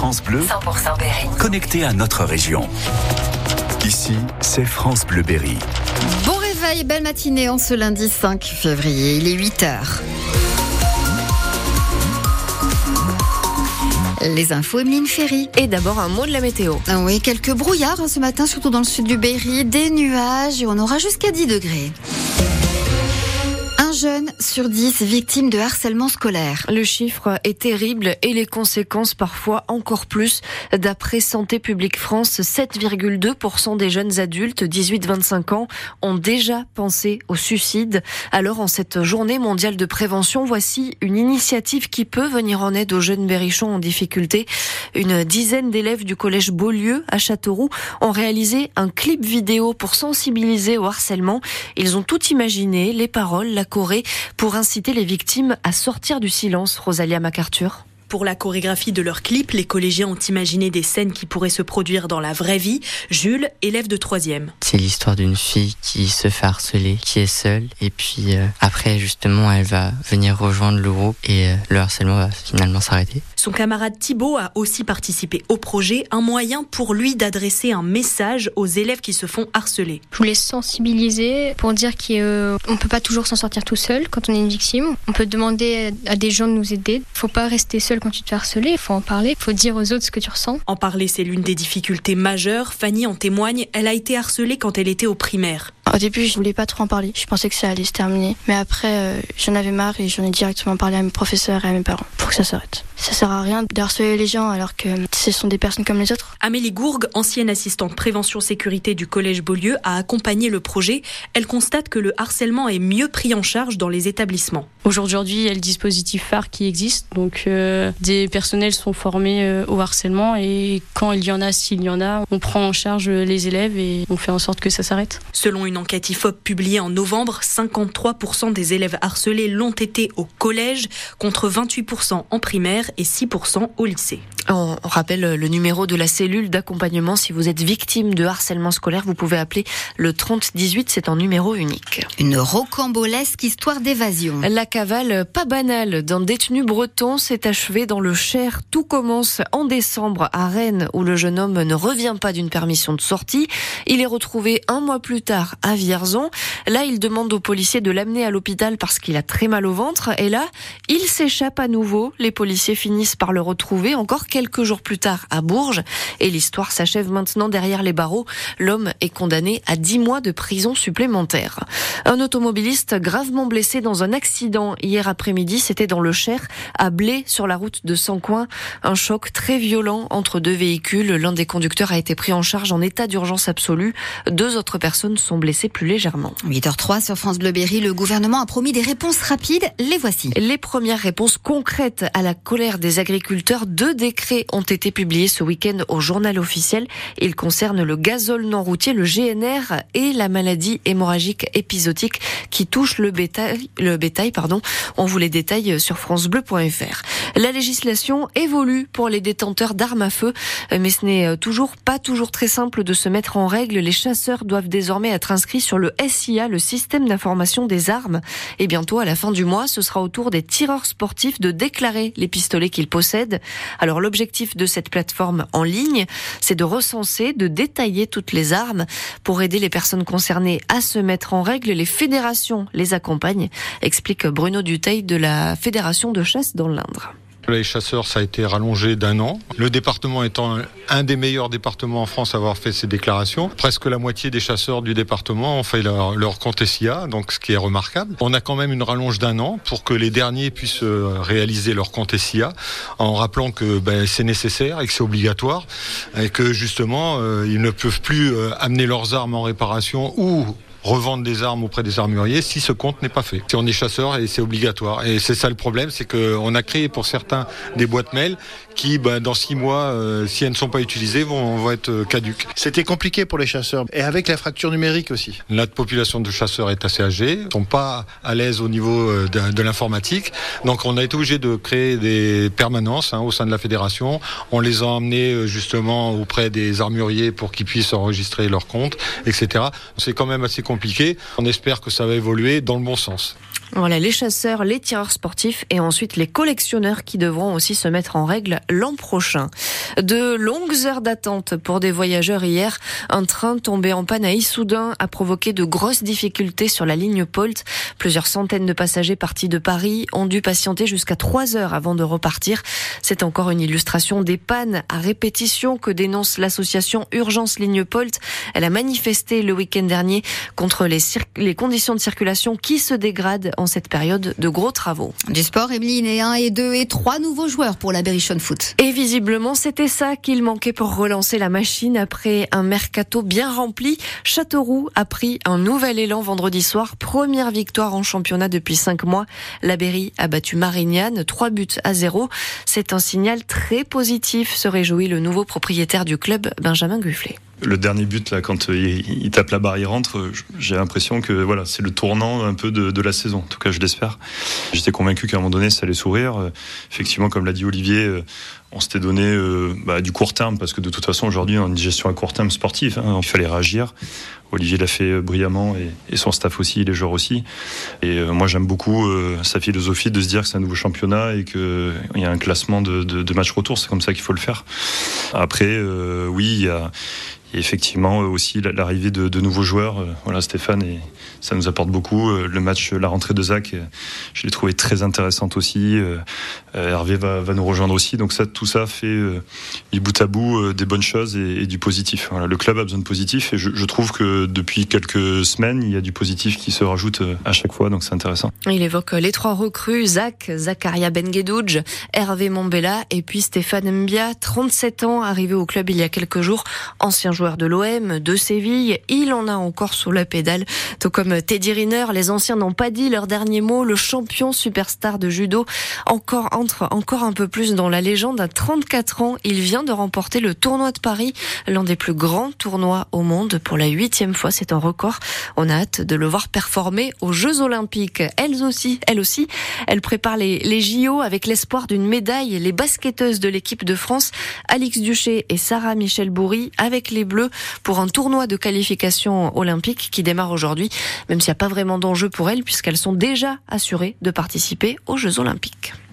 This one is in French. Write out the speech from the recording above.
France Bleu, 100% Berry. connecté à notre région. Ici, c'est France Bleu Berry. Bon réveil, belle matinée en ce lundi 5 février, il est 8 heures. Les infos, Emeline Ferry. Et d'abord un mot de la météo. Ah oui, quelques brouillards hein, ce matin, surtout dans le sud du Berry, des nuages et on aura jusqu'à 10 degrés. Un jeune sur 10 victime de harcèlement scolaire. Le chiffre est terrible et les conséquences parfois encore plus. D'après Santé publique France, 7,2% des jeunes adultes 18-25 ans ont déjà pensé au suicide. Alors en cette journée mondiale de prévention, voici une initiative qui peut venir en aide aux jeunes berrichons en difficulté. Une dizaine d'élèves du collège Beaulieu à Châteauroux ont réalisé un clip vidéo pour sensibiliser au harcèlement. Ils ont tout imaginé, les paroles, la Pour inciter les victimes à sortir du silence, Rosalia MacArthur. Pour la chorégraphie de leur clip, les collégiens ont imaginé des scènes qui pourraient se produire dans la vraie vie. Jules, élève de troisième. C'est l'histoire d'une fille qui se fait harceler, qui est seule, et puis euh, après justement elle va venir rejoindre le groupe et euh, le harcèlement va finalement s'arrêter. Son camarade Thibaut a aussi participé au projet, un moyen pour lui d'adresser un message aux élèves qui se font harceler. Je voulais sensibiliser pour dire qu'on ne peut pas toujours s'en sortir tout seul quand on est une victime. On peut demander à des gens de nous aider. Faut pas rester seul quand tu te fais il faut en parler, il faut dire aux autres ce que tu ressens. En parler, c'est l'une des difficultés majeures. Fanny en témoigne, elle a été harcelée quand elle était au primaire. Au début, je voulais pas trop en parler. Je pensais que ça allait se terminer. Mais après, euh, j'en avais marre et j'en ai directement parlé à mes professeurs et à mes parents pour que ça s'arrête. Ça sert à rien de harceler les gens alors que ce sont des personnes comme les autres. Amélie Gourgue, ancienne assistante prévention sécurité du collège Beaulieu, a accompagné le projet. Elle constate que le harcèlement est mieux pris en charge dans les établissements. Aujourd'hui, il y a le dispositif phare qui existe. Donc, euh, des personnels sont formés euh, au harcèlement et quand il y en a, s'il y en a, on prend en charge les élèves et on fait en sorte que ça s'arrête. Selon une enquête IFOP publiée en novembre, 53% des élèves harcelés l'ont été au collège, contre 28% en primaire et 6% au lycée. On rappelle le numéro de la cellule d'accompagnement. Si vous êtes victime de harcèlement scolaire, vous pouvez appeler le 3018, c'est en numéro unique. Une rocambolesque histoire d'évasion. La cavale pas banale d'un détenu breton s'est achevée dans le Cher. Tout commence en décembre à Rennes où le jeune homme ne revient pas d'une permission de sortie. Il est retrouvé un mois plus tard à Vierzon. Là, il demande aux policiers de l'amener à l'hôpital parce qu'il a très mal au ventre. Et là, il s'échappe à nouveau. Les policiers finissent par le retrouver encore quelques jours plus tard à Bourges. Et l'histoire s'achève maintenant derrière les barreaux. L'homme est condamné à 10 mois de prison supplémentaire. Un automobiliste gravement blessé dans un accident hier après-midi, c'était dans le Cher, à Blé, sur la route de Sancoin. Un choc très violent entre deux véhicules. L'un des conducteurs a été pris en charge en état d'urgence absolue. Deux autres personnes sont blessées plus légèrement. 8h03 sur France Bleu Berry, le gouvernement a promis des réponses rapides. Les voici. Les premières réponses concrètes à la colère des agriculteurs, deux décrets ont été publiés ce week-end au journal officiel. Ils concernent le gazole non routier, le GNR et la maladie hémorragique épisodique qui touche le bétail. Le bétail pardon. On vous les détaille sur francebleu.fr. La législation évolue pour les détenteurs d'armes à feu, mais ce n'est toujours pas toujours très simple de se mettre en règle. Les chasseurs doivent désormais être inscrits sur le SIA, le système d'information des armes. Et bientôt, à la fin du mois, ce sera au tour des tireurs sportifs de déclarer les pistolets qu'ils possèdent. Alors l'objectif de cette plateforme en ligne, c'est de recenser, de détailler toutes les armes. Pour aider les personnes concernées à se mettre en règle, les fédérations les accompagnent, explique Bruno Duteil de la Fédération de chasse dans l'Indre. Les chasseurs, ça a été rallongé d'un an. Le département étant un des meilleurs départements en France à avoir fait ces déclarations. Presque la moitié des chasseurs du département ont fait leur, leur compte SIA, donc ce qui est remarquable. On a quand même une rallonge d'un an pour que les derniers puissent réaliser leur compte SIA, en rappelant que ben, c'est nécessaire et que c'est obligatoire, et que justement, euh, ils ne peuvent plus euh, amener leurs armes en réparation ou revendre des armes auprès des armuriers si ce compte n'est pas fait. Si on est chasseur et c'est obligatoire. Et c'est ça le problème, c'est qu'on a créé pour certains des boîtes mail qui, ben, dans six mois, euh, si elles ne sont pas utilisées, vont, vont être caduques. C'était compliqué pour les chasseurs et avec la fracture numérique aussi. Notre population de chasseurs est assez âgée, ils sont pas à l'aise au niveau de, de l'informatique, donc on a été obligé de créer des permanences hein, au sein de la fédération. On les a emmenés justement auprès des armuriers pour qu'ils puissent enregistrer leur compte, etc. C'est quand même assez compliqué. On espère que ça va évoluer dans le bon sens. Voilà, les chasseurs, les tireurs sportifs et ensuite les collectionneurs qui devront aussi se mettre en règle l'an prochain. De longues heures d'attente pour des voyageurs hier. Un train tombé en panne à Issoudun a provoqué de grosses difficultés sur la ligne Polt. Plusieurs centaines de passagers partis de Paris ont dû patienter jusqu'à trois heures avant de repartir. C'est encore une illustration des pannes à répétition que dénonce l'association Urgence Ligne Polt. Elle a manifesté le week-end dernier contre les, les conditions de circulation qui se dégradent en cette période de gros travaux. Du sport, Emeline, et 1 et 2 et 3 nouveaux joueurs pour la Berrichon Foot. Et visiblement, c'était ça qu'il manquait pour relancer la machine après un mercato bien rempli. Châteauroux a pris un nouvel élan vendredi soir. Première victoire en championnat depuis cinq mois. La Berry a battu Marignane, 3 buts à 0. C'est un signal très positif, se réjouit le nouveau propriétaire du club, Benjamin Gufflet le dernier but là quand il, tape la barre il rentre j'ai l'impression que voilà c'est le tournant un peu de, la saison. En tout cas je l'espère. J'étais convaincu qu'à un moment donné ça allait sourire effectivement comme l'a dit Olivier on s'était donné euh, bah, du court terme parce que de toute façon aujourd'hui on a une gestion à court terme sportive. Hein, il fallait réagir. Olivier l'a fait euh, brillamment et, son staff aussi, les joueurs aussi. Et euh, moi j'aime beaucoup sa philosophie de se dire que c'est un nouveau championnat et qu'il y a un classement de, de, match retour. C'est comme ça qu'il faut le faire. Après, oui, il y a, effectivement aussi l'arrivée de, de, nouveaux joueurs. Voilà, Stéphane, et ça nous apporte beaucoup. Le match, la rentrée de Zach, je l'ai trouvé très intéressante aussi. Hervé va, va, nous rejoindre aussi. Donc ça, tout ça fait euh, bout à bout euh, des bonnes choses et, du positif. Le club a besoin de positif et je, je, trouve que depuis quelques semaines, il y a du positif qui se rajoute euh, à chaque fois, donc c'est intéressant. Il évoque les trois recrues, Zach, Zakaria Benguedouj, Hervé Mombella et puis Stéphane Mbia, 37 ans, arrivé au club il y a quelques jours, ancien joueur de l'OM, de Séville, il en a encore sous la pédale. Tout comme Teddy Riner, les anciens n'ont pas dit leur dernier mot, le champion superstar de judo, encore entre encore un peu plus dans la légende. À 34 ans, il vient de remporter le tournoi de Paris, l'un des plus grands tournois au monde pour la huitième fois. C'est un record. On a hâte de le voir performer aux Jeux Olympiques. Elles aussi, elle aussi, elle prépare les, les JO avec l'espoir d'une médaille. Les basketteuses de l'équipe de France, Alix Duché et Sarah Michel Bourri, avec les Bleus pour un tournoi de qualification olympique qui démarre aujourd'hui, même s'il n'y a pas vraiment d'enjeu pour elles puisqu'elles sont déjà assurées de participer aux Jeux Olympiques.